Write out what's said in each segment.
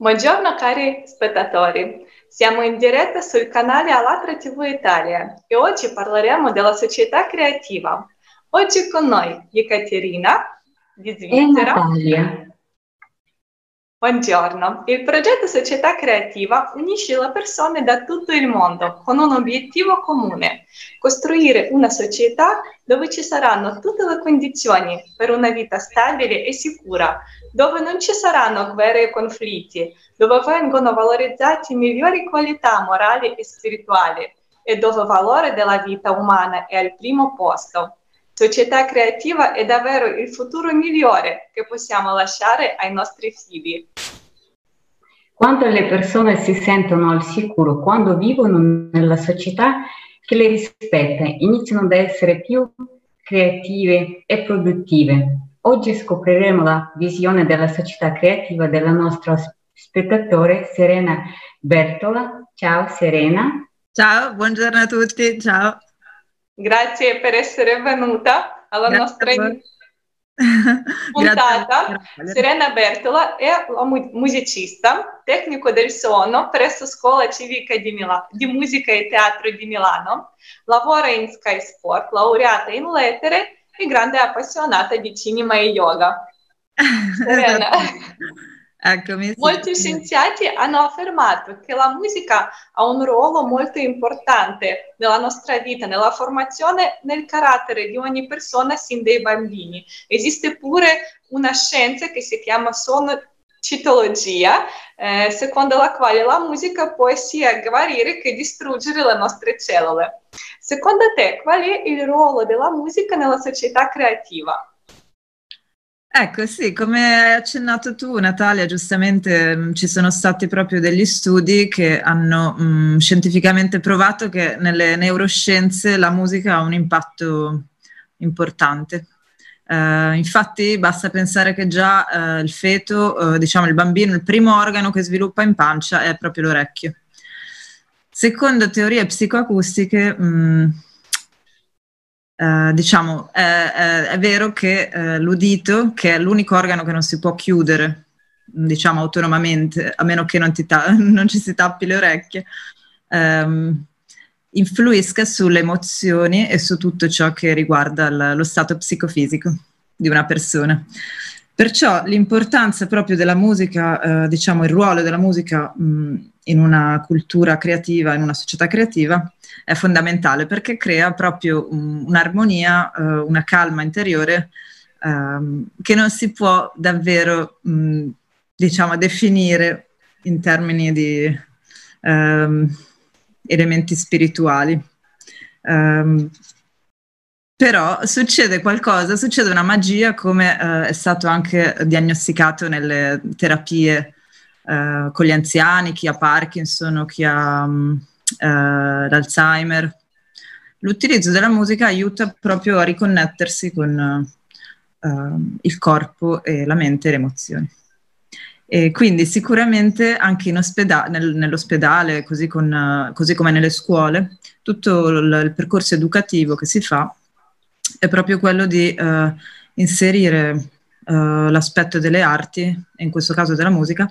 Buongiorno cari spettatori, siamo in diretta sul canale Alatra TV Italia e oggi parleremo della società creativa. Oggi con noi Ekaterina di Svizzera. E Natalia. Buongiorno, il progetto Società Creativa unisce le persone da tutto il mondo con un obiettivo comune, costruire una società dove ci saranno tutte le condizioni per una vita stabile e sicura, dove non ci saranno guerre e conflitti, dove vengono valorizzate migliori qualità morali e spirituali e dove il valore della vita umana è al primo posto. Società creativa è davvero il futuro migliore che possiamo lasciare ai nostri figli. Quando le persone si sentono al sicuro, quando vivono nella società che le rispetta, iniziano ad essere più creative e produttive. Oggi scopriremo la visione della società creativa della nostra spettatore Serena Bertola. Ciao Serena. Ciao, buongiorno a tutti, ciao. Grazie per essere venuta alla Grazie nostra puntata. Serena Bertola è musicista, tecnico del suono presso Scuola Civica di, Mila- di Musica e Teatro di Milano, lavora in Sky Sport, laureata in lettere e grande appassionata di cinema e yoga. Serena. Eccomi. Molti scienziati hanno affermato che la musica ha un ruolo molto importante nella nostra vita, nella formazione nel carattere di ogni persona sin dai bambini. Esiste pure una scienza che si chiama sonocitologia, eh, secondo la quale la musica può sia guarire che distruggere le nostre cellule. Secondo te, qual è il ruolo della musica nella società creativa? Ecco, sì, come hai accennato tu, Natalia, giustamente mh, mm, ci sono stati proprio degli studi che hanno mh, mm, scientificamente provato che nelle neuroscienze la musica ha un impatto importante. Uh, infatti basta pensare che già uh, il feto, uh, diciamo il bambino, il primo organo che sviluppa in pancia è proprio l'orecchio. Secondo teorie psicoacustiche, mh, mm, Uh, diciamo, è, è, è, vero che uh, l'udito, che è l'unico organo che non si può chiudere, diciamo, autonomamente, a meno che non, ta- non ci si tappi le orecchie, um, influisca sulle emozioni e su tutto ciò che riguarda l- lo stato psicofisico di una persona. Perciò l'importanza proprio della musica, uh, diciamo, il ruolo della musica mh, in una cultura creativa, in una società creativa, è fondamentale perché crea proprio un, un'armonia, uh, una calma interiore um, che non si può davvero, mh, diciamo, definire in termini di um, elementi spirituali. Um, però succede qualcosa, succede una magia come uh, è stato anche diagnosticato nelle terapie uh, con gli anziani, chi ha Parkinson o chi ha um, uh, l'Alzheimer. L'utilizzo della musica aiuta proprio a riconnettersi con il corpo e la mente e le emozioni. E quindi sicuramente anche ospeda- nel, nell'ospedale, così, con, così, come nelle scuole, tutto il, il percorso educativo che si fa è proprio quello di uh, inserire uh, l'aspetto delle arti, e in questo caso della musica,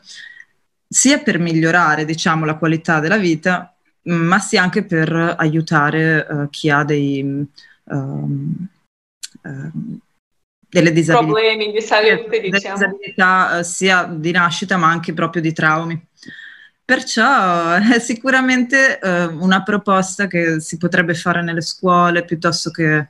sia per migliorare diciamo, la qualità della vita, ma sia anche per aiutare uh, chi ha dei, um, delle disabilità, problemi di salute, diciamo. disabilità sia di nascita ma anche proprio di traumi. Perciò è sicuramente una proposta che si potrebbe fare nelle scuole piuttosto che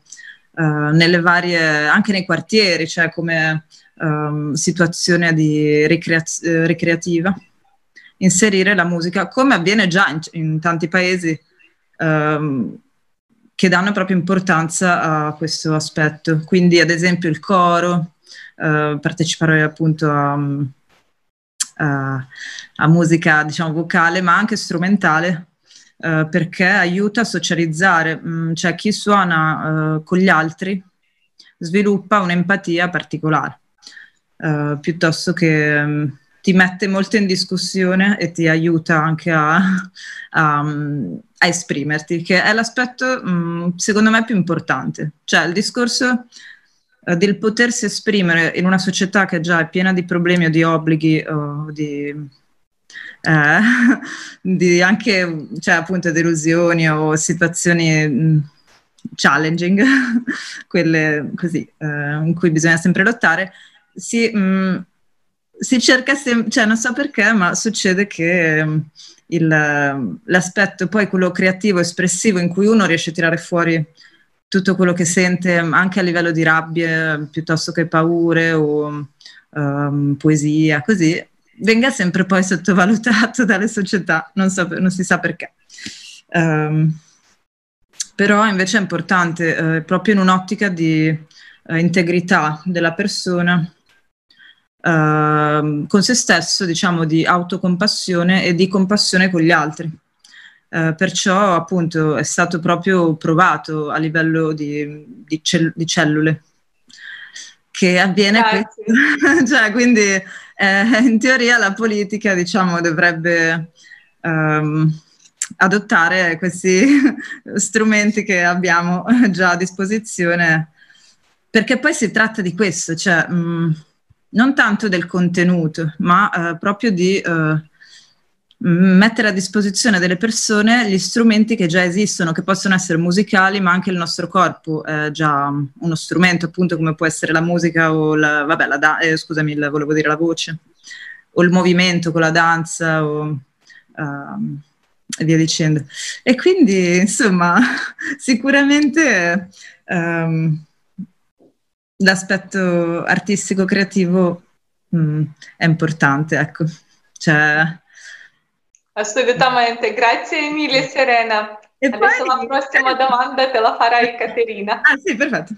uh, nelle varie, anche nei quartieri, cioè come um, situazione di ricreaz- ricreativa, inserire la musica, come avviene già in, in tanti paesi um, che danno proprio importanza a questo aspetto. Quindi, ad esempio, il coro, uh, partecipare appunto a, a, a musica, diciamo, vocale, ma anche strumentale, eh, perché aiuta a socializzare, mm, cioè chi suona uh, con gli altri sviluppa un'empatia particolare, uh, piuttosto che um, ti mette molto in discussione e ti aiuta anche a, a, a esprimerti, che è l'aspetto um, secondo me più importante, cioè il discorso del potersi esprimere in una società che già è piena di problemi o di obblighi o di eh, di anche cioè, appunto delusioni o situazioni mh, challenging, quelle così eh, in cui bisogna sempre lottare, si, mh, si cerca sempre, cioè non so perché, ma succede che il, l'aspetto poi quello creativo, espressivo, in cui uno riesce a tirare fuori tutto quello che sente anche a livello di rabbie piuttosto che paure o um, poesia, così, venga sempre poi sottovalutato dalle società, non, so, non si sa perché. Um, però invece è importante, eh, proprio in un'ottica di eh, integrità della persona, eh, con se stesso, diciamo, di autocompassione e di compassione con gli altri. Eh, perciò appunto è stato proprio provato a livello di, di, cell- di cellule. Che avviene cioè, quindi eh, in teoria la politica diciamo dovrebbe um, adottare questi strumenti che abbiamo già a disposizione perché poi si tratta di questo, cioè mh, non tanto del contenuto, ma uh, proprio di uh, mettere a disposizione delle persone gli strumenti che già esistono, che possono essere musicali, ma anche il nostro corpo è già uno strumento, appunto come può essere la musica o la, vabbè, la da- eh, scusami, la, volevo dire la voce, o il movimento con la danza, o, uh, e via dicendo. E quindi, insomma, sicuramente um, l'aspetto artistico-creativo mm, è importante, ecco. Cioè, Assolutamente, grazie mille Serena. E Adesso poi... la prossima domanda te la farai Caterina. Ah sì, perfetto.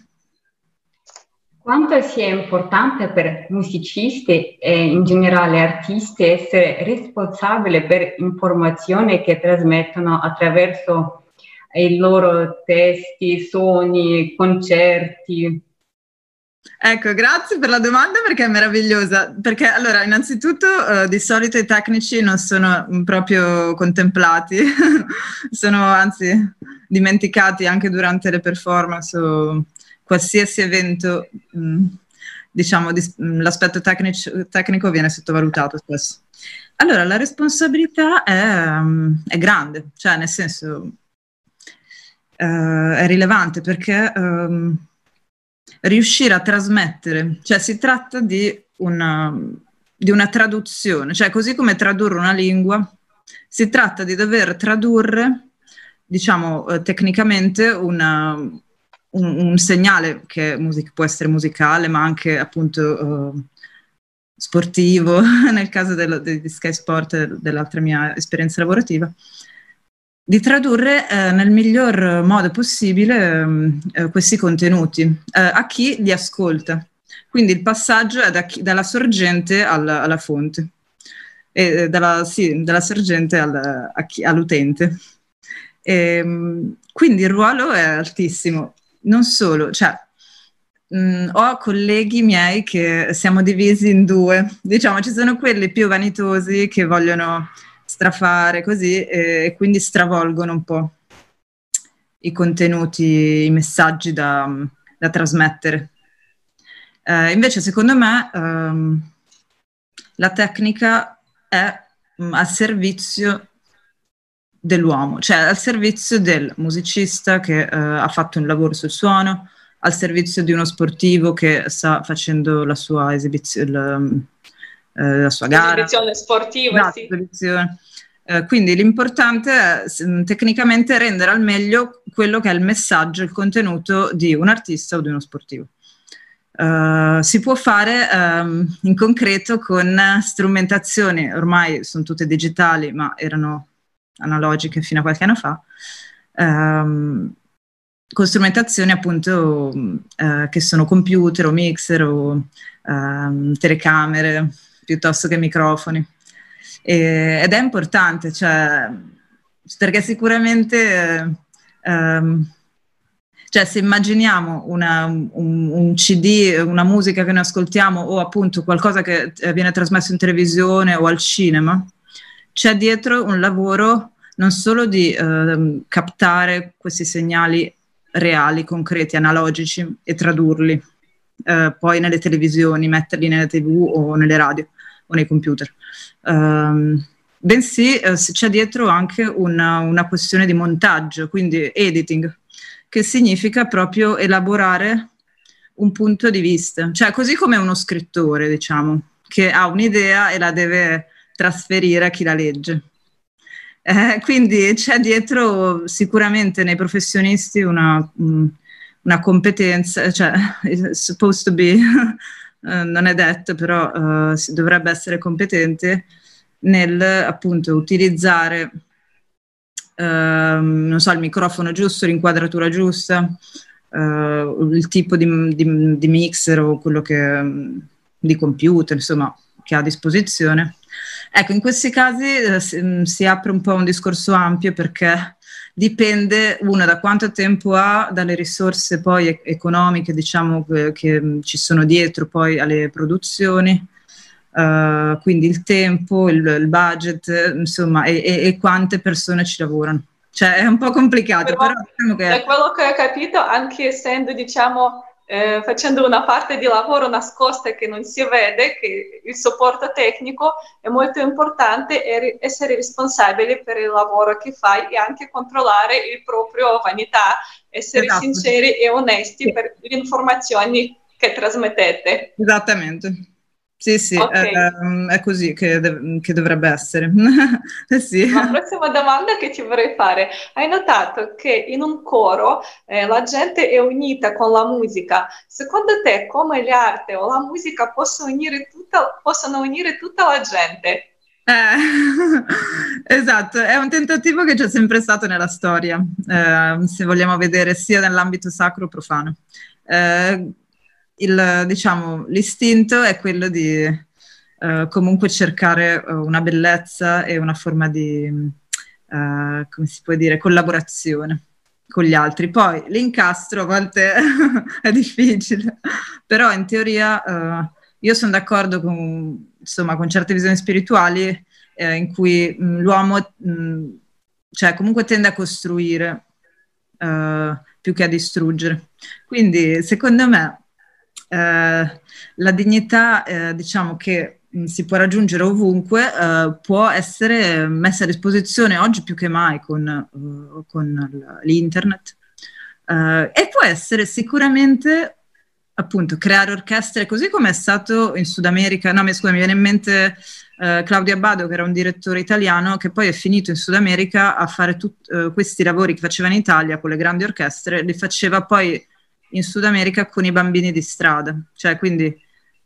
Quanto sia importante per musicisti e in generale artisti essere responsabili per informazioni che trasmettono attraverso i loro testi, suoni, concerti, Ecco, grazie per la domanda perché è meravigliosa. Perché allora, innanzitutto, uh, di solito i tecnici non sono proprio contemplati, sono anzi dimenticati anche durante le performance o qualsiasi evento. Mh, mm, diciamo, di, mh, mm, l'aspetto tecnic- tecnico viene sottovalutato spesso. Allora, la responsabilità è, um, è grande, cioè nel senso uh, è rilevante perché. Um, riuscire a trasmettere, cioè si tratta di una, di una traduzione, cioè così come tradurre una lingua, si tratta di dover tradurre, diciamo eh, tecnicamente, una, un, un, segnale che music- può essere musicale, ma anche appunto eh, sportivo, nel caso del, di Sky Sport, dell'altra mia esperienza lavorativa, di tradurre eh, nel miglior modo possibile mm, eh, questi contenuti eh, a chi li ascolta. Quindi il passaggio è da chi, dalla sorgente alla, alla fonte, e, eh, dalla, sì, dalla sorgente al, chi, all'utente. E, ehm, quindi il ruolo è altissimo. Non solo, cioè, mh, mm, ho colleghi miei che siamo divisi in due. Diciamo, ci sono quelli più vanitosi che vogliono strafare così e quindi stravolgono un po' i contenuti, i messaggi da, da trasmettere. Eh, invece secondo me ehm, la tecnica è mh, mm, al servizio dell'uomo, cioè al servizio del musicista che eh, ha fatto un lavoro sul suono, al servizio di uno sportivo che sta facendo la sua esibizione, eh, la sua gara. Esibizione sportiva, esatto, sì. Esibizione. Eh, quindi l'importante è tecnicamente rendere al meglio quello che è il messaggio, il contenuto di un artista o di uno sportivo. Uh, si può fare um, in concreto con strumentazioni, ormai sono tutte digitali, ma erano analogiche fino a qualche anno fa, um, con strumentazioni appunto uh, che sono computer o mixer o um, telecamere piuttosto che microfoni. E, ed è importante, cioè, perché sicuramente, ehm, cioè, se immaginiamo una, un, un, CD, una musica che noi ascoltiamo o appunto qualcosa che viene trasmesso in televisione o al cinema, c'è dietro un lavoro non solo di eh, captare questi segnali reali, concreti, analogici e tradurli eh, poi nelle televisioni, metterli nelle tv o nelle radio o nei computer, um, bensì eh, c'è dietro anche una, una questione di montaggio, quindi editing, che significa proprio elaborare un punto di vista, cioè così come uno scrittore, diciamo, che ha un'idea e la deve trasferire a chi la legge. Eh, quindi c'è dietro sicuramente nei professionisti una, una competenza, cioè supposed to be, eh, non è detto, però eh, dovrebbe essere competente nel appunto utilizzare ehm, so, il microfono giusto, l'inquadratura giusta, eh, il tipo di, di, di, mixer o quello che di computer, insomma, che ha a disposizione. Ecco, in questi casi eh, si, si apre un po' un discorso ampio perché dipende uno da quanto tempo ha, dalle risorse poi economiche, diciamo, che, che ci sono dietro poi alle produzioni, uh, quindi il tempo, il, il budget, insomma, e, e, e, quante persone ci lavorano. Cioè è un po' complicato, però, però diciamo che... Da quello che ho capito, anche essendo, diciamo, eh, facendo una parte di lavoro nascosta che non si vede, che il supporto tecnico è molto importante essere responsabili per il lavoro che fai e anche controllare il proprio vanità, essere esatto. sinceri e onesti per le informazioni che trasmettete. Esattamente. Sì, sì, okay. è, ehm, è, così che, che dovrebbe essere. sì. La prossima domanda che ti vorrei fare, hai notato che in un coro eh, la gente è unita con la musica. Secondo te come l'arte o la musica possono unire tutta, possono unire tutta la gente? Eh, esatto, è un tentativo che c'è sempre stato nella storia, eh, se vogliamo vedere sia nell'ambito sacro che profano. Eh, il, diciamo, l'istinto è quello di uh, comunque cercare uh, una bellezza e una forma di, uh, come si può dire, collaborazione con gli altri. Poi l'incastro a volte è difficile, però in teoria io sono d'accordo con, insomma, con certe visioni spirituali eh, in cui mh, l'uomo mh, cioè, comunque tende a costruire più che a distruggere. Quindi secondo me la dignità, eh, diciamo che mm, si può raggiungere ovunque, eh, può essere messa a disposizione oggi più che mai con, uh, con l'internet. Uh, e può essere sicuramente appunto creare orchestre così come è stato in Sud America, no mi scusa mi viene in mente uh, Claudio Abbado che era un direttore italiano che poi è finito in Sud America a fare tut, questi lavori che faceva in Italia con le grandi orchestre, li faceva poi in Sud America con i bambini di strada, cioè quindi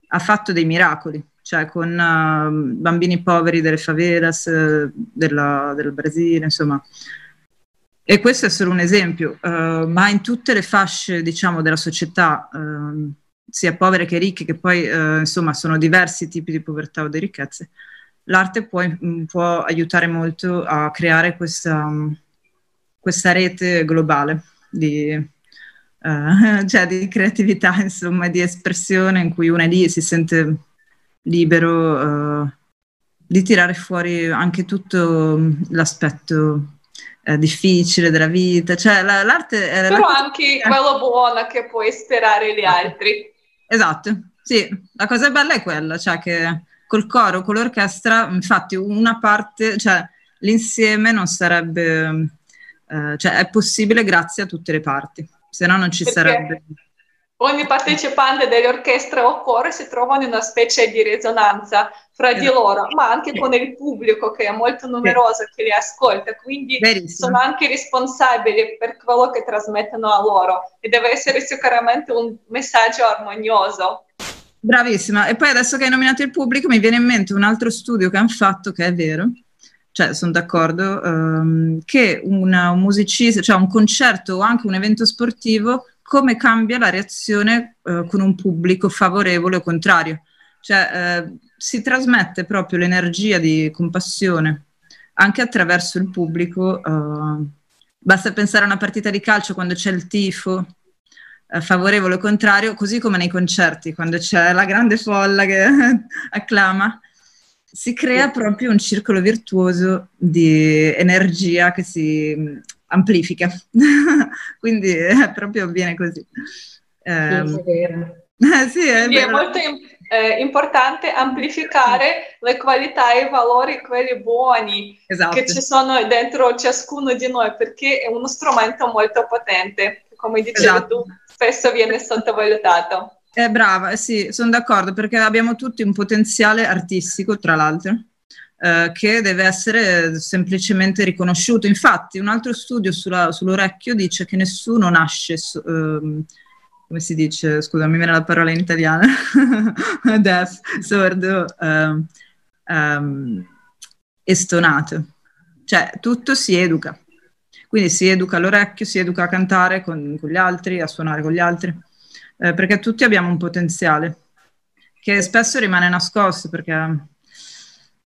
ha fatto dei miracoli, cioè con uh, bambini poveri delle favelas uh, della, del Brasile, insomma. E questo è solo un esempio, uh, ma in tutte le fasce, diciamo, della società, ehm, sia povere che ricche, che poi, eh, insomma, sono diversi tipi di povertà o di ricchezze, l'arte può, può aiutare molto a creare questa, questa rete globale di, uh, cioè di creatività, insomma, di espressione in cui uno è lì e si sente libero uh, di tirare fuori anche tutto l'aspetto uh, difficile della vita, cioè la, l'arte è... Però la anche quello buono che puoi sperare gli altri. Esatto, sì, la cosa bella è quella, cioè che col coro, con l'orchestra, infatti una parte, cioè l'insieme non sarebbe, eh, cioè è possibile grazie a tutte le parti se no non ci Perché sarebbe. Ogni partecipante dell'orchestra o coro si trova in una specie di risonanza fra di esatto. loro, ma anche con il pubblico che è molto numeroso che li ascolta, quindi Verissimo. sono anche responsabili per quello che trasmettono a loro e deve essere sicuramente un messaggio armonioso. Bravissima, e poi adesso che hai nominato il pubblico mi viene in mente un altro studio che hanno fatto che è vero, cioè sono d'accordo, um, che una, un musicista, cioè un concerto o anche un evento sportivo, come cambia la reazione uh, con un pubblico favorevole o contrario. Cioè uh, si trasmette proprio l'energia di compassione anche attraverso il pubblico. Uh, basta pensare a una partita di calcio quando c'è il tifo, favorevole o contrario, così come nei concerti, quando c'è la grande folla che acclama, si crea proprio un circolo virtuoso di energia che si mm, amplifica. Quindi è proprio avviene così. Eh, sì, è vero. Sì, è, è molto eh, importante amplificare le qualità e i valori, quelli buoni esatto. che ci sono dentro ciascuno di noi, perché è uno strumento molto potente, come dicevi esatto. tu, spesso viene sottovalutato. È brava, eh sì, sono d'accordo, perché abbiamo tutti un potenziale artistico, tra l'altro, eh, che deve essere semplicemente riconosciuto. Infatti, un altro studio sulla, sull'orecchio dice che nessuno nasce... Su, ehm, come si dice, scusa, mi viene la parola in italiano, deaf, sordo, um, um, e stonato. Cioè, tutto si educa. Quindi si educa all'orecchio, si educa a cantare con, con gli altri, a suonare con gli altri, eh, perché tutti abbiamo un potenziale che spesso rimane nascosto perché...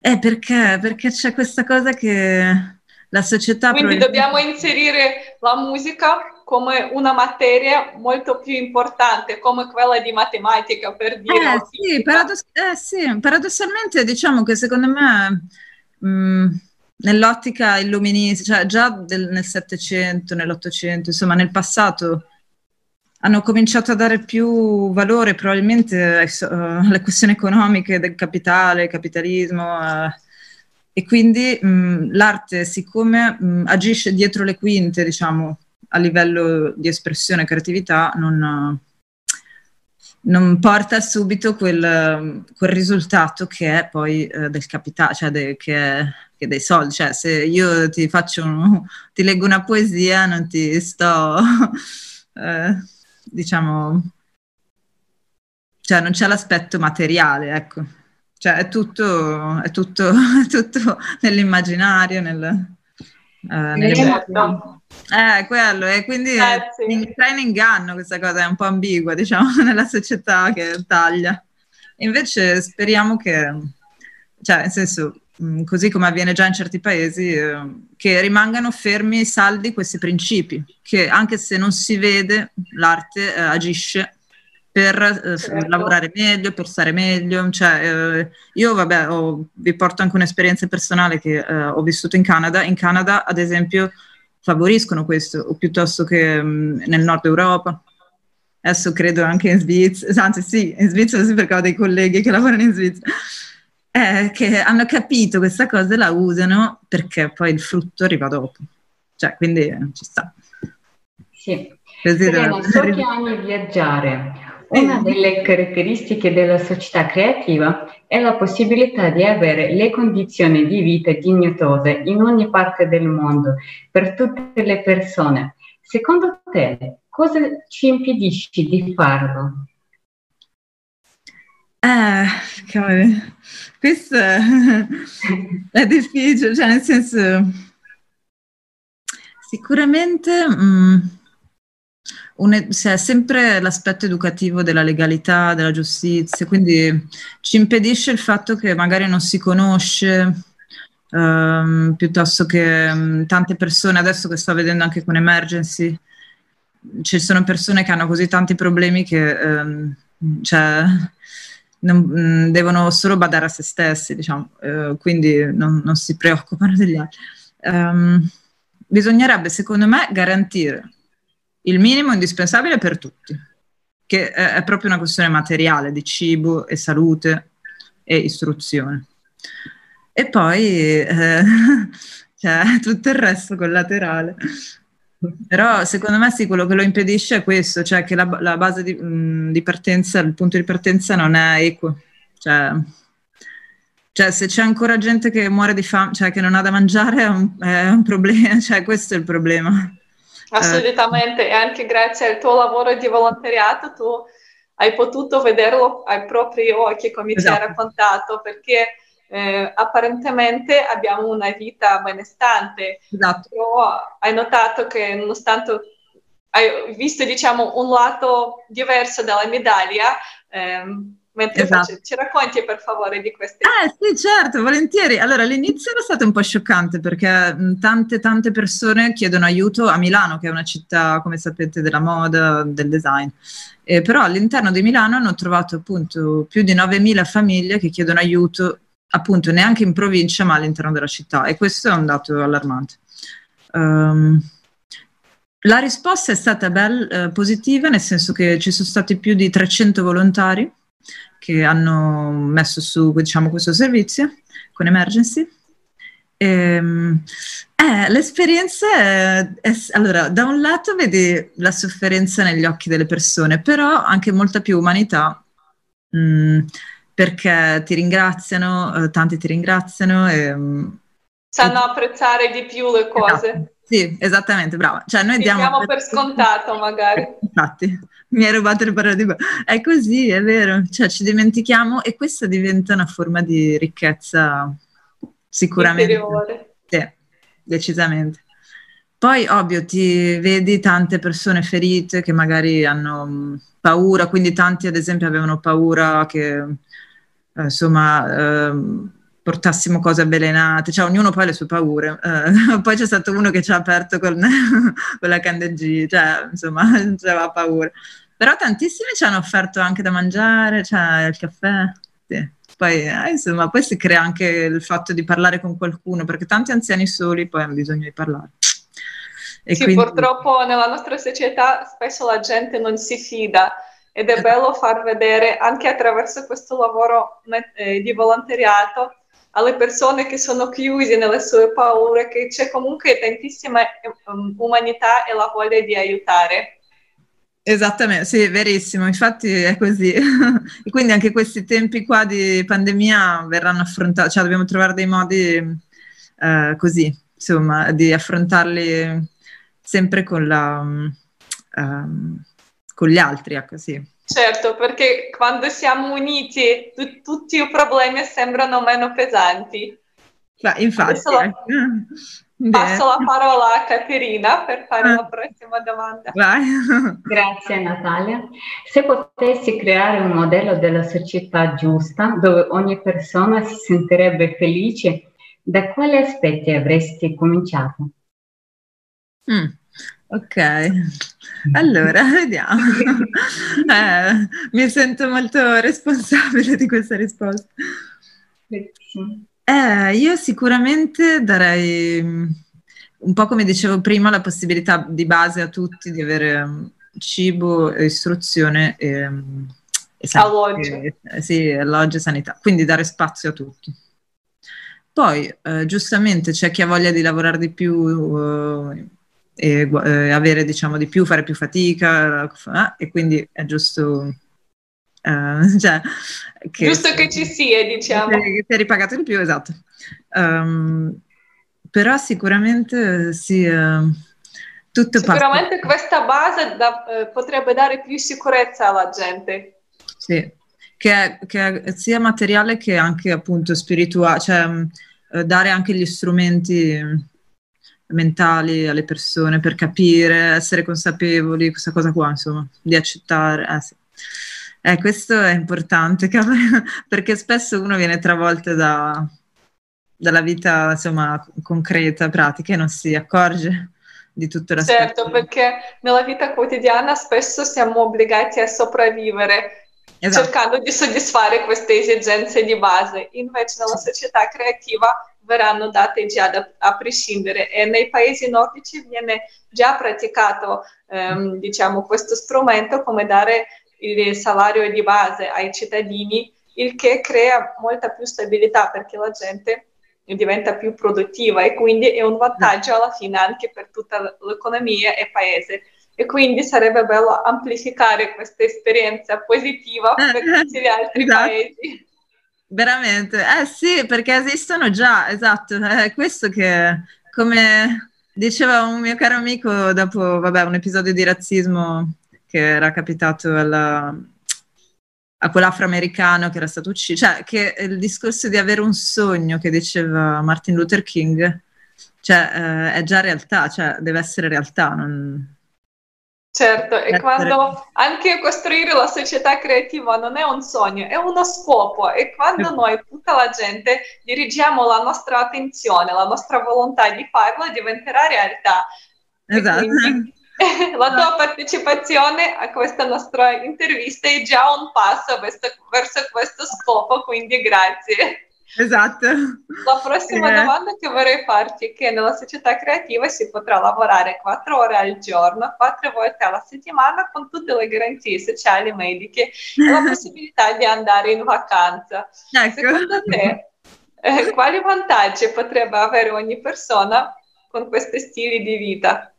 Eh, perché? Perché c'è questa cosa che la società... Quindi dobbiamo inserire la musica come una materia molto più importante, come quella di matematica, per dire. Eh, sì, paradoss- eh, sì, paradossalmente diciamo che secondo me mh, mm, nell'ottica illuminista, cioè già del, nel Settecento, nell'Ottocento, insomma nel passato, hanno cominciato a dare più valore probabilmente uh, alle questioni economiche del capitale, capitalismo. Uh, e quindi mh, l'arte, siccome mh, agisce dietro le quinte, diciamo, a livello di espressione e creatività non, non porta subito quel, quel, risultato che è poi eh, del capitale, cioè de, che, è, dei soldi. Cioè, se io ti faccio un, ti leggo una poesia, non ti sto, eh, diciamo, cioè non c'è l'aspetto materiale, ecco. Cioè è tutto, è tutto, è tutto nell'immaginario, nel, eh, certo. Eh, quello, e quindi eh, sì. in inganno questa cosa, è un po' ambigua, diciamo, nella società che taglia. Invece speriamo che, cioè, nel senso, mm, così come avviene già in certi paesi, eh, che rimangano fermi saldi questi principi, che anche se non si vede, l'arte eh, agisce per eh, certo. lavorare meglio, per stare meglio. Cioè, eh, io, vabbè, ho, vi porto anche un'esperienza personale che eh, ho vissuto in Canada. In Canada, ad esempio, favoriscono questo, o piuttosto che mh, mm, nel nord Europa. Adesso credo anche in Svizzera, anzi sì, in Svizzera sì perché ho dei colleghi che lavorano in Svizzera, eh, che hanno capito questa cosa e la usano perché poi il frutto arriva dopo. Cioè, quindi eh, ci sta. Sì. Serena, so che ami viaggiare. Una delle caratteristiche della società creativa è la possibilità di avere le condizioni di vita dignitose in ogni parte del mondo per tutte le persone. Secondo te, cosa ci impedisce di farlo? Eh, cavolo, questo è, difficile, cioè nel senso, sicuramente... Mh, mm, un, c'è sempre l'aspetto educativo della legalità, della giustizia, quindi ci impedisce il fatto che magari non si conosce, um, piuttosto che um, tante persone, adesso che sto vedendo anche con Emergency, ci sono persone che hanno così tanti problemi che um, cioè, non, mm, devono solo badare a se stessi, diciamo, uh, quindi non, non, si preoccupano degli altri. bisognerebbe, secondo me, garantire il minimo indispensabile per tutti, che è proprio una questione materiale di cibo e salute e istruzione. E poi eh, cioè, tutto il resto collaterale. Però secondo me sì, quello che lo impedisce è questo, cioè che la, la base di, mh, di, partenza, il punto di partenza non è equo. Cioè, cioè, se c'è ancora gente che muore di fame, cioè che non ha da mangiare, è un, è un problema, cioè questo è il problema. Assolutamente, e anche grazie al tuo lavoro di volontariato tu hai potuto vederlo ai propri occhi, come esatto. ci hai raccontato, perché eh, apparentemente abbiamo una vita benestante, esatto. però hai notato che nonostante hai visto diciamo un lato diverso della medaglia, ehm, Mentre esatto. faccio, ci racconti per favore di queste? Eh sì, certo, volentieri. Allora, all'inizio era stato un po' scioccante perché tante, tante persone chiedono aiuto a Milano, che è una città, come sapete, della moda, del design. Eh, però all'interno di Milano hanno trovato appunto più di 9.000 famiglie che chiedono aiuto appunto neanche in provincia ma all'interno della città e questo è un dato allarmante. Um, La risposta è stata bel, eh, positiva, nel senso che ci sono stati più di 300 volontari che hanno messo su diciamo, questo servizio con Emergency. Ehm, eh, l'esperienza è, è, allora, da un lato vedi la sofferenza negli occhi delle persone, però anche molta più umanità, mm, perché ti ringraziano, eh, tanti ti ringraziano. E, mm, Sanno e... apprezzare di più le cose. Esatto. Sì, esattamente, brava. Cioè, noi diamo, diamo per, scontato, magari. Infatti, mi hai rubato le parole di È così, è vero. Cioè, ci dimentichiamo e questa diventa una forma di ricchezza sicuramente. Interiore. Sì, decisamente. Poi, ovvio, ti vedi tante persone ferite che magari hanno mm, paura, quindi tanti, ad esempio, avevano paura che, eh, insomma... Eh, portassimo cose avvelenate, cioè ognuno poi ha le sue paure. Uh, poi c'è stato uno che ci ha aperto con, con la candeggina, cioè insomma, aveva paura. Però tantissimi ci hanno offerto anche da mangiare, cioè il caffè. Sì. Poi, eh, insomma, poi si crea anche il fatto di parlare con qualcuno, perché tanti anziani soli poi hanno bisogno di parlare. E sì, quindi... purtroppo nella nostra società spesso la gente non si fida ed è bello far vedere anche attraverso questo lavoro eh, di volontariato alle persone che sono chiuse nelle sue paure, che c'è comunque tantissima um, umanità e la voglia di aiutare. Esattamente, sì, verissimo, infatti è così. e quindi anche questi tempi qua di pandemia verranno affrontati, cioè dobbiamo trovare dei modi eh, così, insomma, di affrontarli sempre con, la, um, con gli altri, ecco, sì. Certo, perché quando siamo uniti tu, tutti i problemi sembrano meno pesanti. Beh, infatti. La... Eh. Passo la parola a Caterina per fare la prossima domanda. Vai. Grazie Natalia. Se potessi creare un modello della società giusta dove ogni persona si sentirebbe felice, da quali aspetti avresti cominciato? Mm. Ok, allora vediamo. Eh, mi sento molto responsabile di questa risposta. Eh, io sicuramente darei, mm, un po' come dicevo prima, la possibilità di base a tutti di avere mm, cibo, istruzione e, mm, e alloggio. E, sì, alloggio e sanità, quindi dare spazio a tutti. Poi, eh, giustamente, c'è chi ha voglia di lavorare di più. Eh, e eh, avere diciamo di più, fare più fatica eh, e quindi è giusto Uh, cioè, che, Giusto che ci sia, diciamo. Che ti hai ripagato di più, esatto. Um, però sicuramente sì, uh, tutto Sicuramente passa. questa base da, uh, potrebbe dare più sicurezza alla gente. Sì, che, è, che è sia materiale che anche appunto spirituale, cioè dare anche gli strumenti mentali alle persone per capire, essere consapevoli, questa cosa qua, insomma, di accettare. Eh, sì. eh, questo è importante, perché spesso uno viene travolto da, dalla vita, insomma, concreta, pratica e non si accorge di tutto l'aspetto. Certo, perché nella vita quotidiana spesso siamo obbligati a sopravvivere esatto. cercando di soddisfare queste esigenze di base. Invece nella società creativa verranno date già da, a prescindere e nei paesi nordici viene già praticato ehm, diciamo, questo strumento come dare il salario di base ai cittadini, il che crea molta più stabilità perché la gente diventa più produttiva e quindi è un vantaggio alla fine anche per tutta l'economia e il paese. E quindi sarebbe bello amplificare questa esperienza positiva per tutti gli altri esatto. paesi. Veramente, eh sì, perché esistono già, esatto, è questo che, come diceva un mio caro amico dopo, vabbè, un episodio di razzismo che era capitato alla, a quell'afroamericano che era stato ucciso, cioè che il discorso di avere un sogno che diceva Martin Luther King, cioè eh, è già realtà, cioè deve essere realtà, non, Certo, e quando anche costruire la società creativa non è un sogno, è uno scopo e quando noi, tutta la gente, dirigiamo la nostra attenzione, la nostra volontà di farlo, diventerà realtà. Esatto. Quindi, la tua partecipazione a questa nostra intervista è già un passo verso, verso questo scopo, quindi grazie. Esatto. La prossima eh. domanda che vorrei farti è che nella società creativa si potrà lavorare quattro ore al giorno, quattro volte alla settimana con tutte le garanzie sociali mediche e la possibilità di andare in vacanza. Ecco. Secondo te, eh, quali vantaggi potrebbe avere ogni persona con questi stili di vita?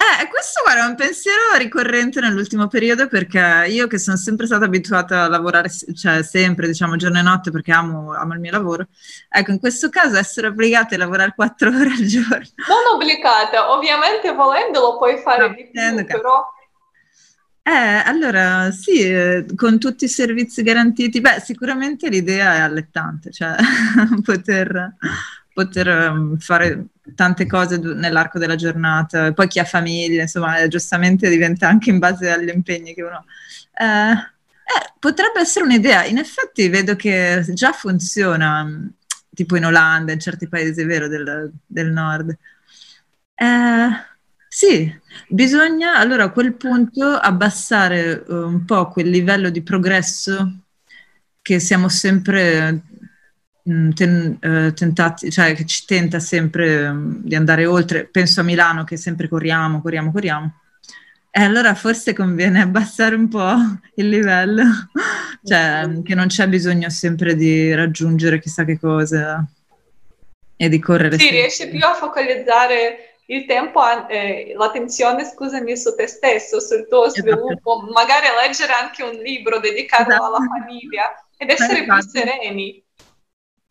Eh, questo guarda, è un pensiero ricorrente nell'ultimo periodo perché io che sono sempre stata abituata a lavorare, cioè sempre, diciamo, giorno e notte perché amo, amo il mio lavoro, ecco, in questo caso essere obbligata a lavorare quattro ore al giorno. Non obbligata, ovviamente volendolo puoi fare no, di più, però... Eh, allora sì, eh, con tutti i servizi garantiti, beh, sicuramente l'idea è allettante, cioè poter poter um, fare tante cose nell'arco della giornata, poi chi ha famiglia, insomma, giustamente diventa anche in base agli impegni che uno... Eh, eh, potrebbe essere un'idea, in effetti vedo che già funziona, mm, tipo in Olanda, in certi paesi, vero, del, del nord. Eh, sì, bisogna allora a quel punto abbassare uh, un po' quel livello di progresso che siamo sempre ten, uh, tentati, cioè che ci tenta sempre um, di andare oltre. Penso a Milano che sempre corriamo, corriamo, corriamo. E allora forse conviene abbassare un po' il livello, cioè mm, che non c'è bisogno sempre di raggiungere chissà che cosa e di correre. Sì, sempre. riesci più a focalizzare il tempo, eh, l'attenzione, scusami, su te stesso, sul tuo esatto. sviluppo, magari leggere anche un libro dedicato esatto. alla famiglia ed essere esatto. più sereni.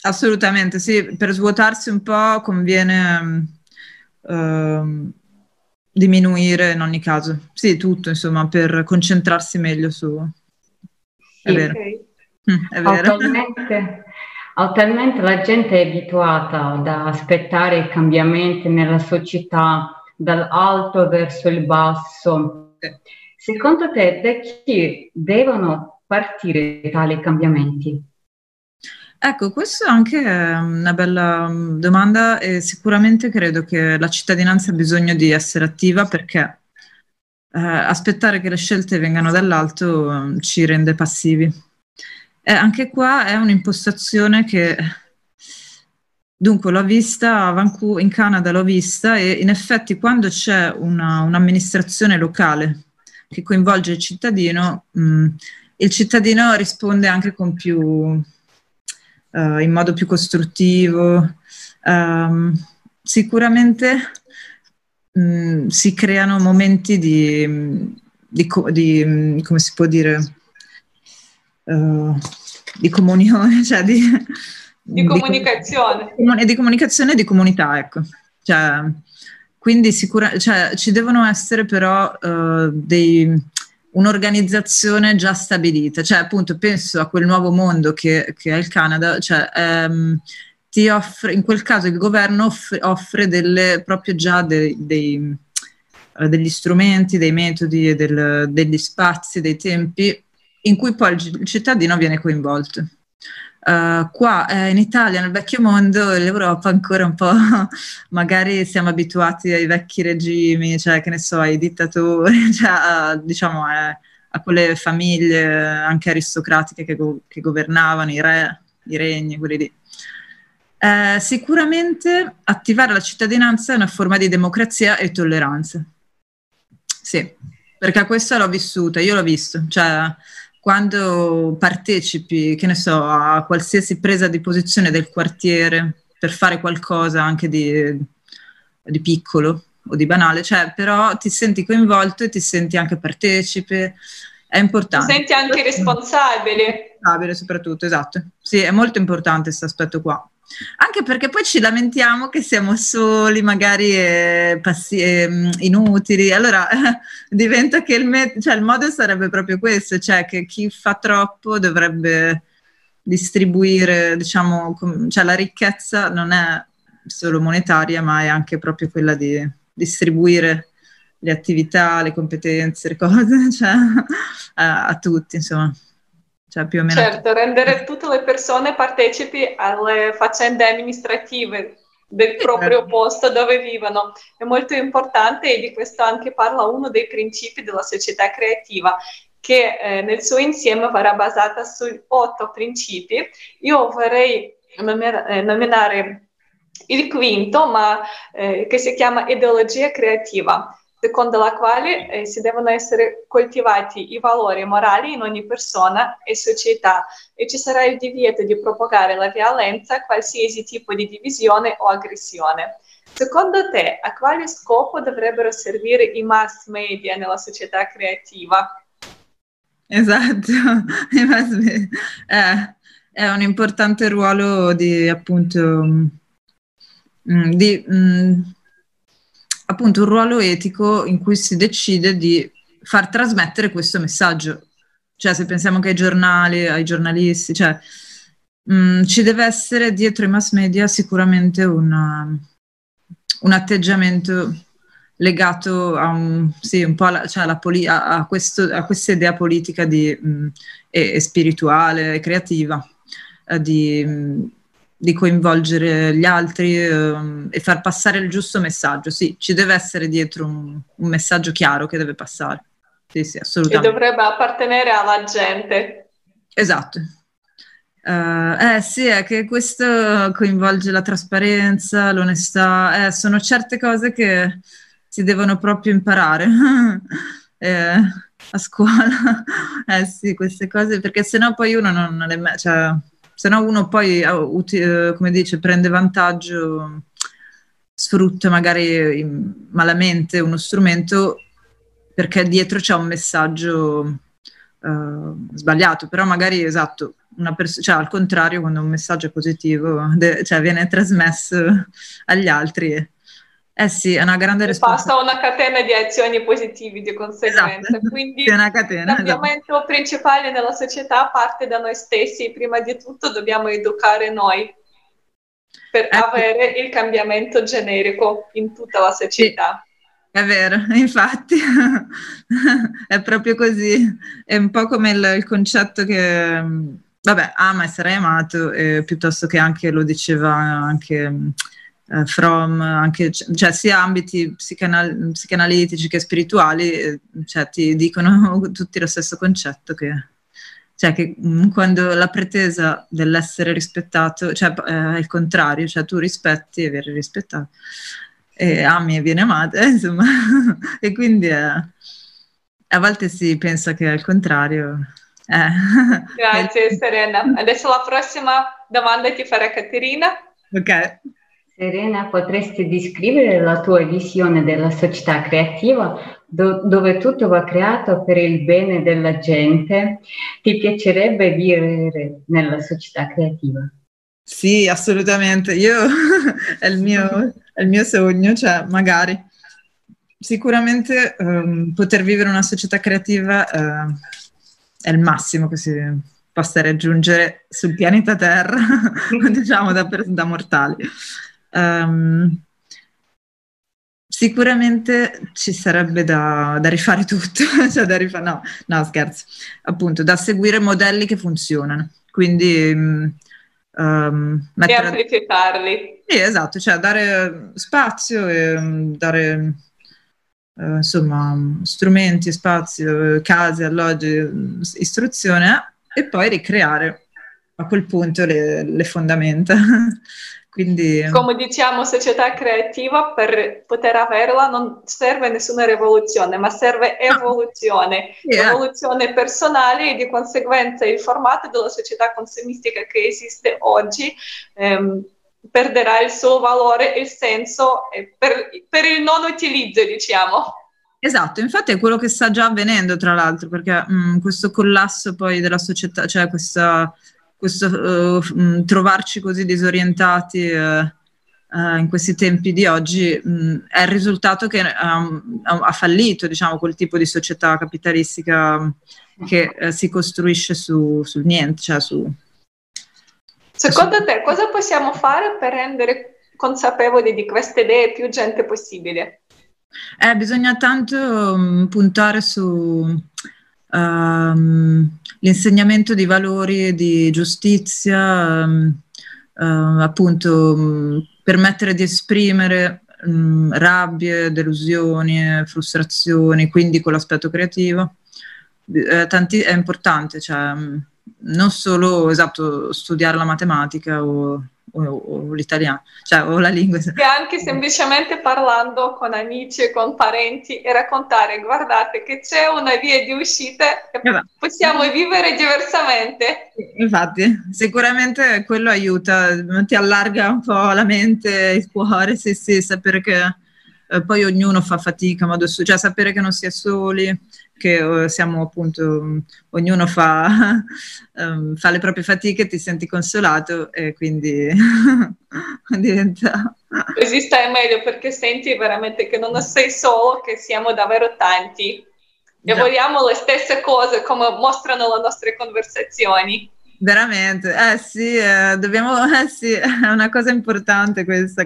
Assolutamente, sì, per svuotarsi un po' conviene uh, diminuire in ogni caso. Sì, tutto, insomma, per concentrarsi meglio su... È vero. Okay. Mm, è vero. Attualmente, attualmente la gente è abituata ad aspettare i cambiamenti nella società dall'alto verso il basso. Secondo te, da chi devono partire tali cambiamenti? Ecco, questa è anche una bella mm, domanda e sicuramente credo che la cittadinanza ha bisogno di essere attiva perché eh, aspettare che le scelte vengano dall'alto mm, ci rende passivi. E anche qua è un'impostazione che, dunque, l'ho vista a Vancouver, in Canada l'ho vista e in effetti quando c'è una, un'amministrazione locale che coinvolge il cittadino, mh, mm, il cittadino risponde anche con più uh, in modo più costruttivo. Um, sicuramente mh, mm, si creano momenti di, di, di, come si può dire, uh, di comunione, cioè di, di comunicazione. Di, di comunicazione e di comunità, ecco. Cioè, quindi sicura, cioè, ci devono essere però uh, dei un'organizzazione già stabilita, cioè appunto penso a quel nuovo mondo che, che è il Canada, cioè ehm, offre, in quel caso il governo offre, offre delle, proprio già dei, dei, uh, degli strumenti, dei metodi, del, degli spazi, dei tempi in cui poi il cittadino viene coinvolto. Uh, qua eh, in Italia, nel vecchio mondo, l'Europa ancora un po', magari siamo abituati ai vecchi regimi, cioè che ne so, ai dittatori, cioè a, diciamo a, a, quelle famiglie anche aristocratiche che, go- che, governavano, i re, i regni, quelli lì. Eh, sicuramente attivare la cittadinanza è una forma di democrazia e tolleranza. Sì, perché questa l'ho vissuta, io l'ho visto, cioè quando partecipi, che ne so, a qualsiasi presa di posizione del quartiere per fare qualcosa anche di, di piccolo o di banale, cioè però ti senti coinvolto e ti senti anche partecipe, è importante. Ti senti anche responsabile. Responsabile soprattutto, esatto. Sì, è molto importante questo aspetto qua. Anche perché poi ci lamentiamo che siamo soli, magari eh, passi- eh, inutili. Allora diventa che il, me- cioè, il modo sarebbe proprio questo, cioè che chi fa troppo dovrebbe distribuire, diciamo, com- cioè la ricchezza non è solo monetaria, ma è anche proprio quella di distribuire le attività, le competenze, le cose, cioè, a, a tutti, insomma. Cioè, più o meno. Certo, rendere tutte le persone partecipi alle faccende amministrative del proprio posto dove vivono è molto importante e di questo anche parla uno dei principi della società creativa che eh, nel suo insieme verrà basata su otto principi. Io vorrei nominare il quinto, ma eh, che si chiama ideologia creativa, secondo la quale eh, si devono essere coltivati i valori morali in ogni persona e società e ci sarà il divieto di propagare la violenza, qualsiasi tipo di divisione o aggressione. Secondo te, a quale scopo dovrebbero servire i mass media nella società creativa? Esatto, i mass media. Eh, è un importante ruolo di appunto Mm, di, mh, mm, appunto un ruolo etico in cui si decide di far trasmettere questo messaggio. Cioè, se pensiamo anche ai giornali, ai giornalisti, cioè, mh, mm, ci deve essere dietro i mass media sicuramente una, un atteggiamento legato a, un, sì, un po' alla, cioè alla poli- a, questo, a, questa idea politica di, mh, e, e, spirituale e creativa eh, di, di coinvolgere gli altri eh, e far passare il giusto messaggio. Sì, ci deve essere dietro un, un messaggio chiaro che deve passare. Sì, sì, assolutamente. E dovrebbe appartenere alla gente. Esatto. Uh, eh sì, è che questo coinvolge la trasparenza, l'onestà, eh, sono certe cose che si devono proprio imparare eh, a scuola. eh sì, queste cose, perché sennò poi uno non, non le... Cioè, se no uno poi, uh, come dice, prende vantaggio, sfrutta magari malamente uno strumento perché dietro c'è un messaggio uh, sbagliato, però magari esatto, pers- cioè al contrario quando un messaggio è positivo, de- cioè viene trasmesso agli altri eh sì, è una grande responsabilità. Passa una catena di azioni positive di conseguenza. Esatto. Quindi catena, il cambiamento esatto. principale nella società parte da noi stessi. Prima di tutto dobbiamo educare noi per ecco. avere il cambiamento generico in tutta la società. È vero, infatti è proprio così. È un po' come il, il concetto che, vabbè, ama e sarai amato, eh, piuttosto che anche lo diceva anche uh, from anche, cioè sia ambiti psicanal- psicanalitici che spirituali, eh, cioè ti dicono tutti lo stesso concetto che, cioè che mm, quando la pretesa dell'essere rispettato, cioè è il contrario, cioè tu rispetti e vieni rispettato, e ami e viene amata, insomma, e quindi a volte si pensa che è il contrario. Eh. Grazie Serena. Adesso la prossima domanda ti farà Caterina. Ok. Serena, potresti descrivere la tua visione della società creativa do- dove tutto va creato per il bene della gente? Ti piacerebbe vivere nella società creativa? Sì, assolutamente. Io è, il mio, è il mio sogno, cioè magari. Sicuramente um, poter vivere una società creativa uh, è il massimo che si possa raggiungere sul pianeta Terra, diciamo da, da mortali. Um, sicuramente ci sarebbe da, da rifare tutto, cioè da rifare, no, no, scherzo, appunto, da seguire modelli che funzionano. Quindi um, e amplificarli. Sì, esatto, cioè dare spazio e um, dare uh, insomma strumenti, spazio, case, alloggi, istruzione e poi ricreare a quel punto le, le fondamenta. Quindi... Come diciamo, società creativa per poter averla non serve nessuna rivoluzione, ma serve evoluzione, yeah. evoluzione personale e di conseguenza il formato della società consumistica che esiste oggi ehm, perderà il suo valore e il senso per, per il non utilizzo, diciamo. Esatto, infatti è quello che sta già avvenendo, tra l'altro, perché mh, mm, questo collasso poi della società, cioè questa questo uh, trovarci così disorientati uh, uh, in questi tempi di oggi mh, è il risultato che um, ha fallito diciamo, quel tipo di società capitalistica che si costruisce su, sul niente. Cioè su, Secondo su... te cosa possiamo fare per rendere consapevoli di queste idee più gente possibile? Eh, bisogna tanto um, puntare su um, l'insegnamento di valori di giustizia, um, uh, appunto um, permettere di esprimere um, rabbie, delusioni, frustrazioni, quindi con l'aspetto creativo. Eh, tanti, è importante, cioè, non solo esatto, studiare la matematica o o, o l'italiano, cioè o la lingua. E anche semplicemente parlando con amici e con parenti e raccontare, guardate che c'è una via di uscita e eh possiamo vivere diversamente. Infatti, sicuramente quello aiuta, ti allarga un po' la mente, il cuore, sì sì, sapere che eh, poi ognuno fa fatica, modo su, cioè sapere che non si è soli, che eh, siamo appunto, ognuno fa, um, fa, le proprie fatiche, ti senti consolato e quindi diventa... Così stai meglio perché senti veramente che non sei solo, che siamo davvero tanti e Già. vogliamo le stesse cose come mostrano le nostre conversazioni. Veramente, eh sì, eh, dobbiamo, eh sì, è una cosa importante questa,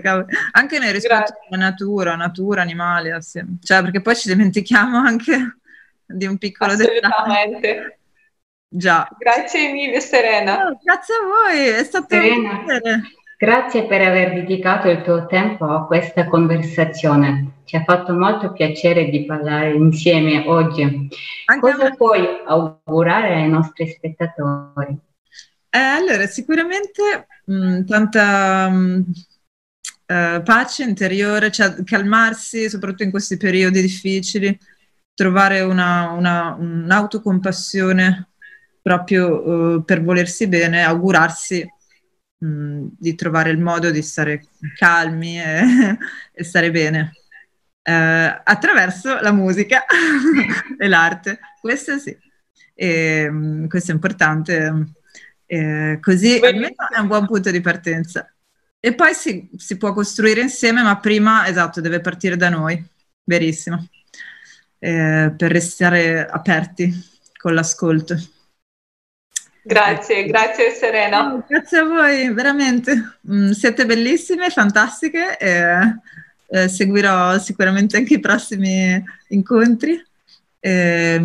anche nel rispetto alla natura, natura, animali, eh, sì. cioè perché poi ci dimentichiamo anche di un piccolo Assolutamente. dettaglio. Già. Grazie mille Serena. Oh, grazie a voi, è stato Serena, un piacere. Grazie per aver dedicato il tuo tempo a questa conversazione. Ci ha fatto molto piacere di parlare insieme oggi. Anche Cosa puoi augurare ai nostri spettatori? Eh, allora, sicuramente mh, mm, tanta mh, mm, eh, pace interiore, cioè calmarsi, soprattutto in questi periodi difficili, trovare una, una, un'autocompassione proprio uh, per volersi bene, augurarsi mh, di trovare il modo di stare calmi e, e stare bene. Uh, attraverso la musica e l'arte, questo sì, e, um, questo è importante. Eh, così almeno è un buon punto di partenza. E poi si, si, può costruire insieme, ma prima, esatto, deve partire da noi, verissimo, eh, per restare aperti con l'ascolto. Grazie, grazie Serena. Oh, grazie a voi, veramente. Mm, siete bellissime, fantastiche e eh, seguirò sicuramente anche i prossimi incontri. Eh,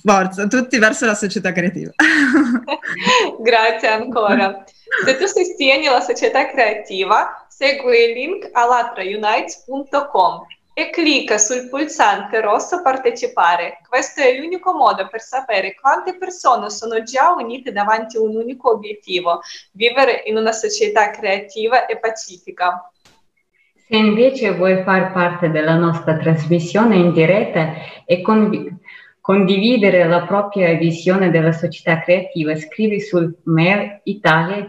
Forza, tutti verso la società creativa. Grazie ancora. Se tu sostieni la società creativa, segui il link alatraunites.com e clicca sul pulsante rosso partecipare. Questo è l'unico modo per sapere quante persone sono già unite davanti a un unico obiettivo, vivere in una società creativa e pacifica. Se invece vuoi far parte della nostra trasmissione in diretta e condividere condividere la propria visione della società creativa, scrivi sul mail italia-tv.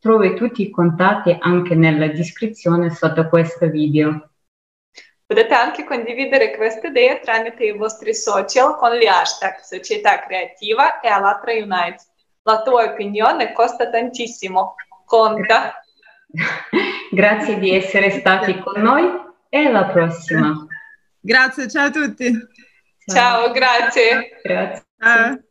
Trovi tutti i contatti anche nella descrizione sotto questo video. Potete anche condividere queste idee tramite i vostri social con gli hashtag Società Creativa e Alatra Unite. La tua opinione costa tantissimo, conta. Grazie di essere stati con noi e alla prossima. Grazie, ciao a tutti. Ciao, grazie. Grazie.